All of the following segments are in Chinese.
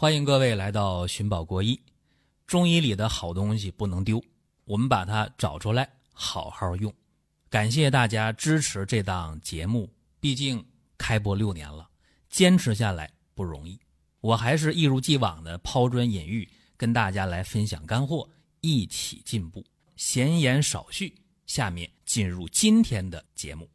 欢迎各位来到寻宝国医。中医里的好东西不能丢，我们把它找出来，好好用。感谢大家支持这档节目，毕竟开播六年了，坚持下来不容易。我还是一如既往的抛砖引玉，跟大家来分享干货，一起进步。闲言少叙，下面进入今天的节目。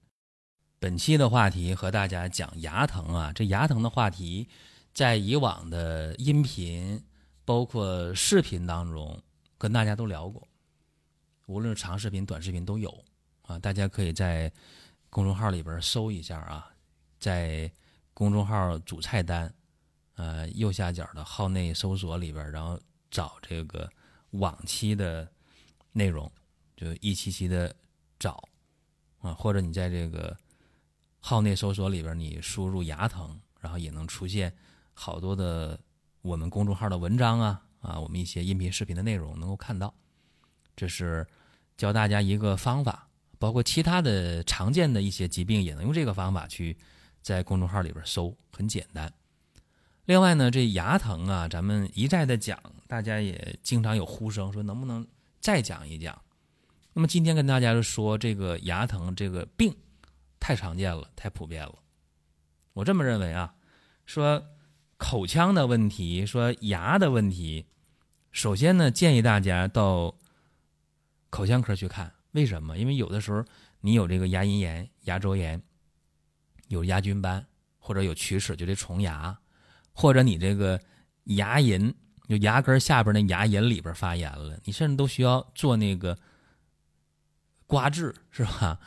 本期的话题和大家讲牙疼啊，这牙疼的话题。在以往的音频，包括视频当中，跟大家都聊过，无论是长视频、短视频都有啊。大家可以在公众号里边搜一下啊，在公众号主菜单，呃右下角的号内搜索里边，然后找这个往期的内容，就一期期的找啊，或者你在这个号内搜索里边，你输入牙疼，然后也能出现。好多的我们公众号的文章啊啊，我们一些音频视频的内容能够看到，这是教大家一个方法，包括其他的常见的一些疾病也能用这个方法去在公众号里边搜，很简单。另外呢，这牙疼啊，咱们一再的讲，大家也经常有呼声说能不能再讲一讲。那么今天跟大家说这个牙疼这个病太常见了，太普遍了。我这么认为啊，说。口腔的问题，说牙的问题，首先呢，建议大家到口腔科去看。为什么？因为有的时候你有这个牙龈炎、牙周炎，有牙菌斑，或者有龋齿，就这虫牙，或者你这个牙龈就牙根下边那牙龈里边发炎了，你甚至都需要做那个刮治，是吧？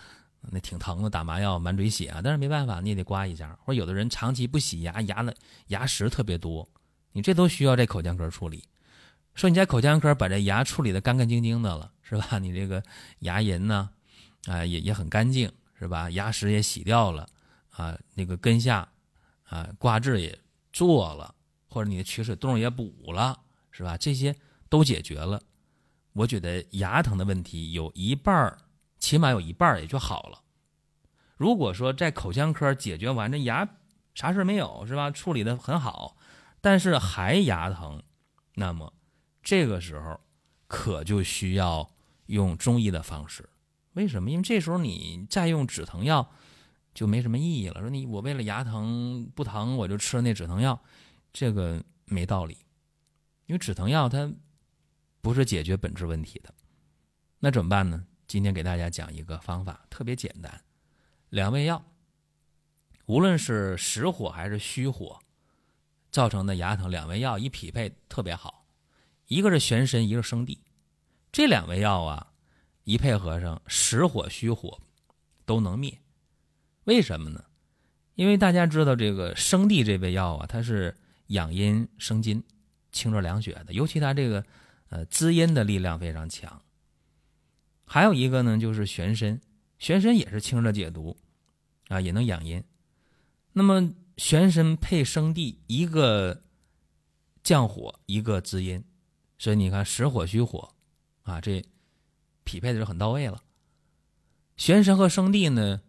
那挺疼的，打麻药满嘴血啊，但是没办法，你也得刮一下。或者有的人长期不洗牙，牙的牙石特别多，你这都需要这口腔科处理。说你在口腔科把这牙处理的干干净净的了，是吧？你这个牙龈呢，啊也也很干净，是吧？牙石也洗掉了，啊那个根下啊刮治也做了，或者你的龋齿洞也补了，是吧？这些都解决了，我觉得牙疼的问题有一半儿。起码有一半也就好了。如果说在口腔科解决完，这牙啥事没有，是吧？处理的很好，但是还牙疼，那么这个时候可就需要用中医的方式。为什么？因为这时候你再用止疼药就没什么意义了。说你我为了牙疼不疼，我就吃了那止疼药，这个没道理。因为止疼药它不是解决本质问题的，那怎么办呢？今天给大家讲一个方法，特别简单，两味药，无论是实火还是虚火造成的牙疼，两味药一匹配特别好，一个是玄参，一个是生地，这两味药啊一配合上，实火虚火都能灭。为什么呢？因为大家知道这个生地这味药啊，它是养阴生津、清热凉血的，尤其它这个呃滋阴的力量非常强。还有一个呢，就是玄参，玄参也是清热解毒，啊，也能养阴。那么玄参配生地，一个降火，一个滋阴，所以你看实火虚火，啊，这匹配的是很到位了。玄参和生地呢，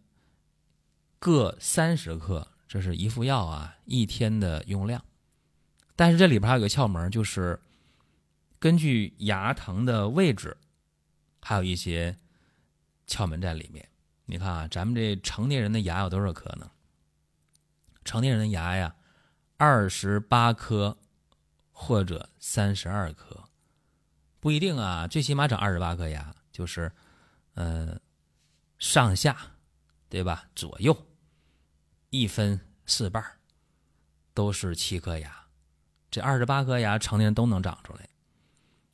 各三十克，这是一副药啊，一天的用量。但是这里边还有个窍门，就是根据牙疼的位置。还有一些窍门在里面。你看啊，咱们这成年人的牙有多少颗呢？成年人的牙呀，二十八颗或者三十二颗，不一定啊。最起码长二十八颗牙，就是呃上下对吧？左右一分四瓣都是七颗牙。这二十八颗牙，成年人都能长出来。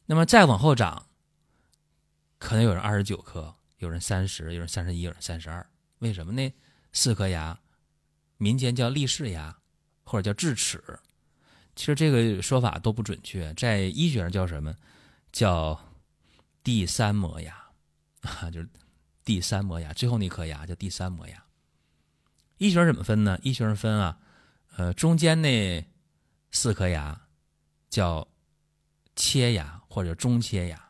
那么再往后长。可能有人二十九颗，有人三十，有人三十一，有人三十二。为什么呢？四颗牙，民间叫立式牙，或者叫智齿。其实这个说法都不准确，在医学上叫什么？叫第三磨牙啊，就是第三磨牙，最后那颗牙叫第三磨牙。医学上怎么分呢？医学上分啊，呃，中间那四颗牙叫切牙或者中切牙。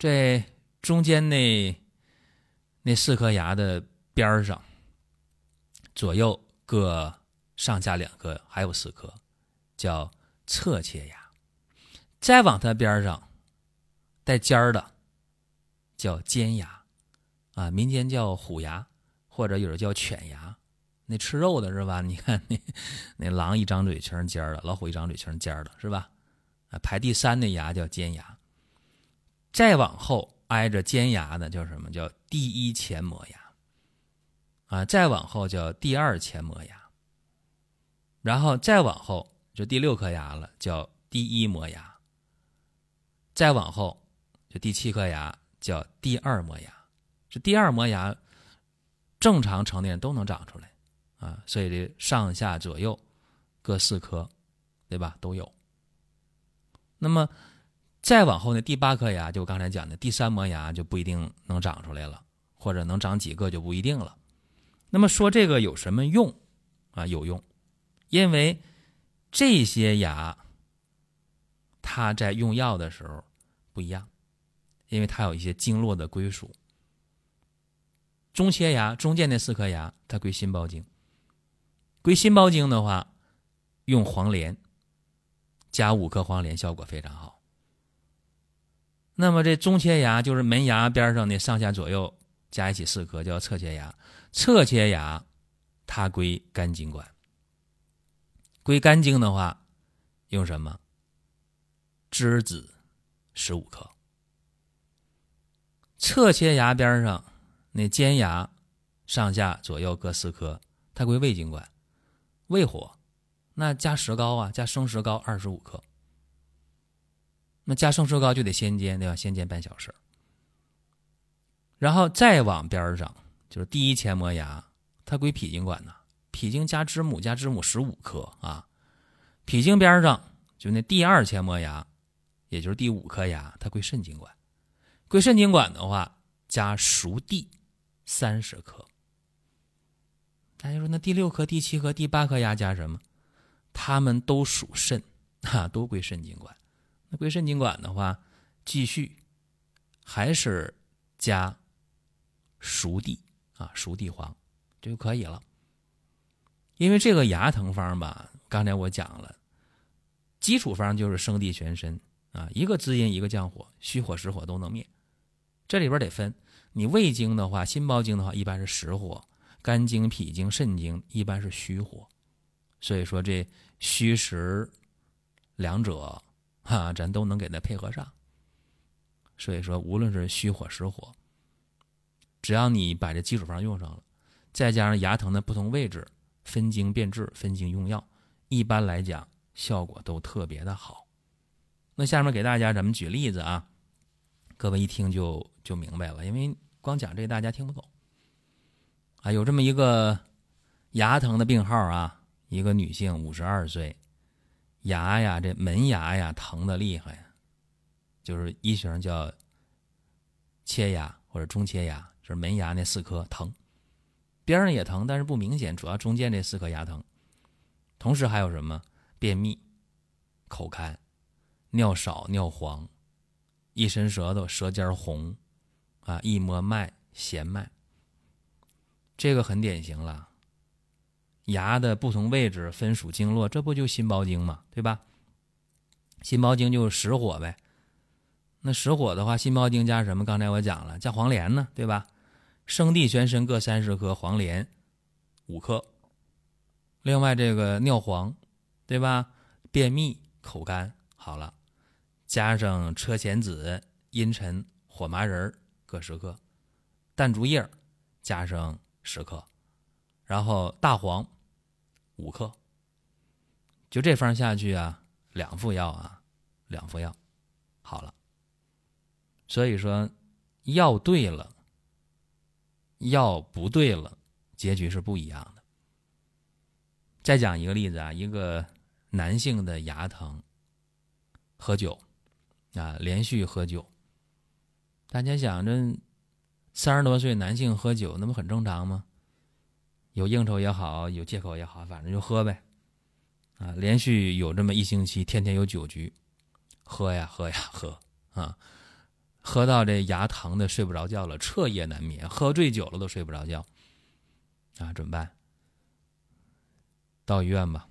这中间那那四颗牙的边上，左右各上下两颗，还有四颗，叫侧切牙；再往它边上带尖儿的叫尖牙，啊，民间叫虎牙，或者有人叫犬牙。那吃肉的是吧？你看那那狼一张嘴全是尖儿的，老虎一张嘴全是尖儿的，是吧？排第三的牙叫尖牙，再往后挨着尖牙的叫什么？叫第一前磨牙。啊，再往后叫第二前磨牙，然后再往后就第六颗牙了，叫第一磨牙。再往后就第七颗牙叫第二磨牙。这第二磨牙，正常成年人都能长出来。啊，所以这上下左右各四颗，对吧？都有。那么再往后呢，第八颗牙就刚才讲的第三磨牙就不一定能长出来了，或者能长几个就不一定了。那么说这个有什么用啊？有用，因为这些牙它在用药的时候不一样，因为它有一些经络的归属。中切牙中间那四颗牙它归心包经。归心包经的话，用黄连加五颗黄连，效果非常好。那么这中切牙就是门牙边上的上下左右加一起四颗，叫侧切牙。侧切牙它归肝经管。归肝经的话，用什么？栀子十五克。侧切牙边上那尖牙上下左右各四颗，它归胃经管。胃火，那加石膏啊，加生石膏二十五克。那加生石膏就得先煎，对吧？先煎半小时，然后再往边上就是第一前磨牙，它归脾经管呢。脾经加知母，加知母十五克啊。脾经边上就那第二前磨牙，也就是第五颗牙，它归肾经管。归肾经管的话，加熟地三十克。大家说，那第六颗、第七颗、第八颗牙加什么？它们都属肾，啊，都归肾经管。那归肾经管的话，继续还是加熟地啊，熟地黄就可以了。因为这个牙疼方吧，刚才我讲了，基础方就是生地全身啊，一个滋阴，一个降火，虚火实火都能灭。这里边得分，你胃经的话，心包经的话，一般是实火。肝经、脾经、肾经一般是虚火，所以说这虚实两者哈，咱都能给它配合上。所以说，无论是虚火实火，只要你把这基础方用上了，再加上牙疼的不同位置分经辨治、分经用药，一般来讲效果都特别的好。那下面给大家咱们举例子啊，各位一听就就明白了，因为光讲这大家听不懂。啊，有这么一个牙疼的病号啊，一个女性，五十二岁，牙呀，这门牙呀疼的厉害呀，就是医学上叫切牙或者中切牙，就是门牙那四颗疼，边上也疼，但是不明显，主要中间这四颗牙疼。同时还有什么便秘、口干、尿少、尿黄，一伸舌头舌尖红，啊，一摸脉弦脉。这个很典型了，牙的不同位置分属经络，这不就心包经嘛，对吧？心包经就是实火呗。那实火的话，心包经加什么？刚才我讲了，加黄连呢，对吧？生地全身各三十克，黄连五克。另外这个尿黄，对吧？便秘、口干好了，加上车前子、茵陈、火麻仁各十克，淡竹叶加上。十克，然后大黄五克，就这方下去啊，两副药啊，两副药好了。所以说，药对了，药不对了，结局是不一样的。再讲一个例子啊，一个男性的牙疼，喝酒啊，连续喝酒，大家想着。三十多岁男性喝酒，那不很正常吗？有应酬也好，有借口也好，反正就喝呗。啊，连续有这么一星期，天天有酒局，喝呀喝呀喝啊，喝到这牙疼的睡不着觉了，彻夜难眠，喝醉酒了都睡不着觉。啊，怎么办？到医院吧。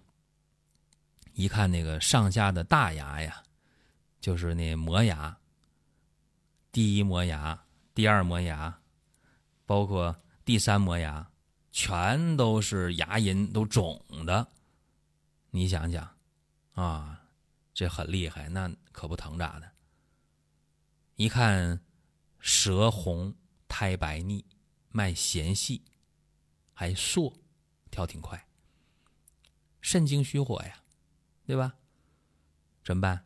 一看那个上下的大牙呀，就是那磨牙，第一磨牙、第二磨牙，包括第三磨牙，全都是牙龈都肿的。你想想，啊，这很厉害，那可不疼咋的？一看舌红、苔白腻、脉弦细，还硕，跳挺快，肾经虚火呀，对吧？怎么办？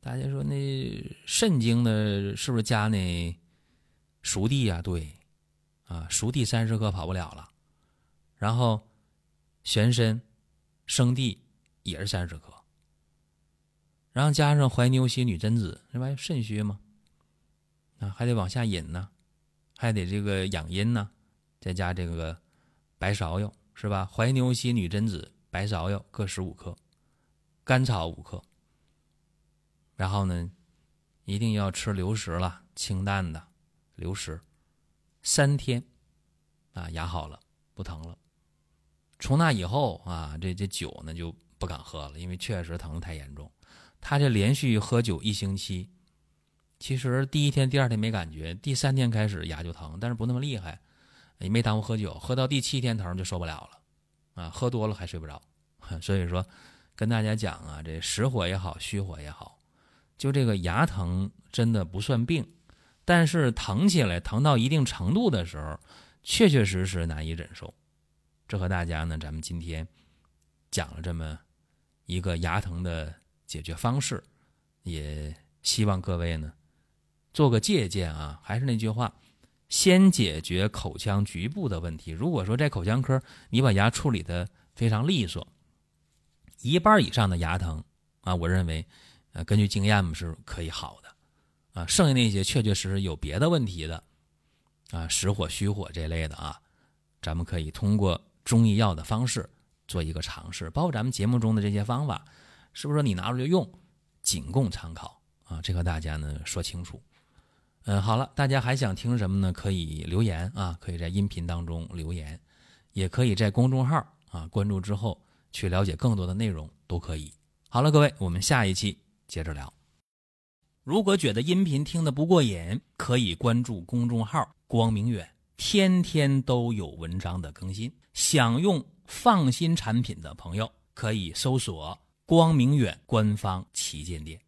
大家说那肾经呢，是不是加那熟地呀？对，啊，熟地三十克跑不了了，然后玄参。生地也是三十克，然后加上怀牛膝、女贞子，这玩意肾虚吗？啊，还得往下引呢，还得这个养阴呢，再加这个白芍药是吧？怀牛膝、女贞子、白芍药各十五克，甘草五克。然后呢，一定要吃流食了，清淡的流食，三天啊，牙好了，不疼了。从那以后啊，这这酒呢就不敢喝了，因为确实疼的太严重。他这连续喝酒一星期，其实第一天、第二天没感觉，第三天开始牙就疼，但是不那么厉害，也没耽误喝酒。喝到第七天疼就受不了了，啊，喝多了还睡不着。所以说，跟大家讲啊，这实火也好，虚火也好，就这个牙疼真的不算病，但是疼起来疼到一定程度的时候，确确实实难以忍受。这和大家呢，咱们今天讲了这么一个牙疼的解决方式，也希望各位呢做个借鉴啊。还是那句话，先解决口腔局部的问题。如果说在口腔科你把牙处理的非常利索，一半以上的牙疼啊，我认为呃根据经验嘛是可以好的啊。剩下那些确确实实有别的问题的啊，实火虚火这类的啊，咱们可以通过。中医药的方式做一个尝试，包括咱们节目中的这些方法，是不是你拿出来用，仅供参考啊？这和大家呢说清楚。嗯，好了，大家还想听什么呢？可以留言啊，可以在音频当中留言，也可以在公众号啊关注之后去了解更多的内容都可以。好了，各位，我们下一期接着聊。如果觉得音频听得不过瘾，可以关注公众号“光明远”。天天都有文章的更新，想用放心产品的朋友可以搜索“光明远”官方旗舰店。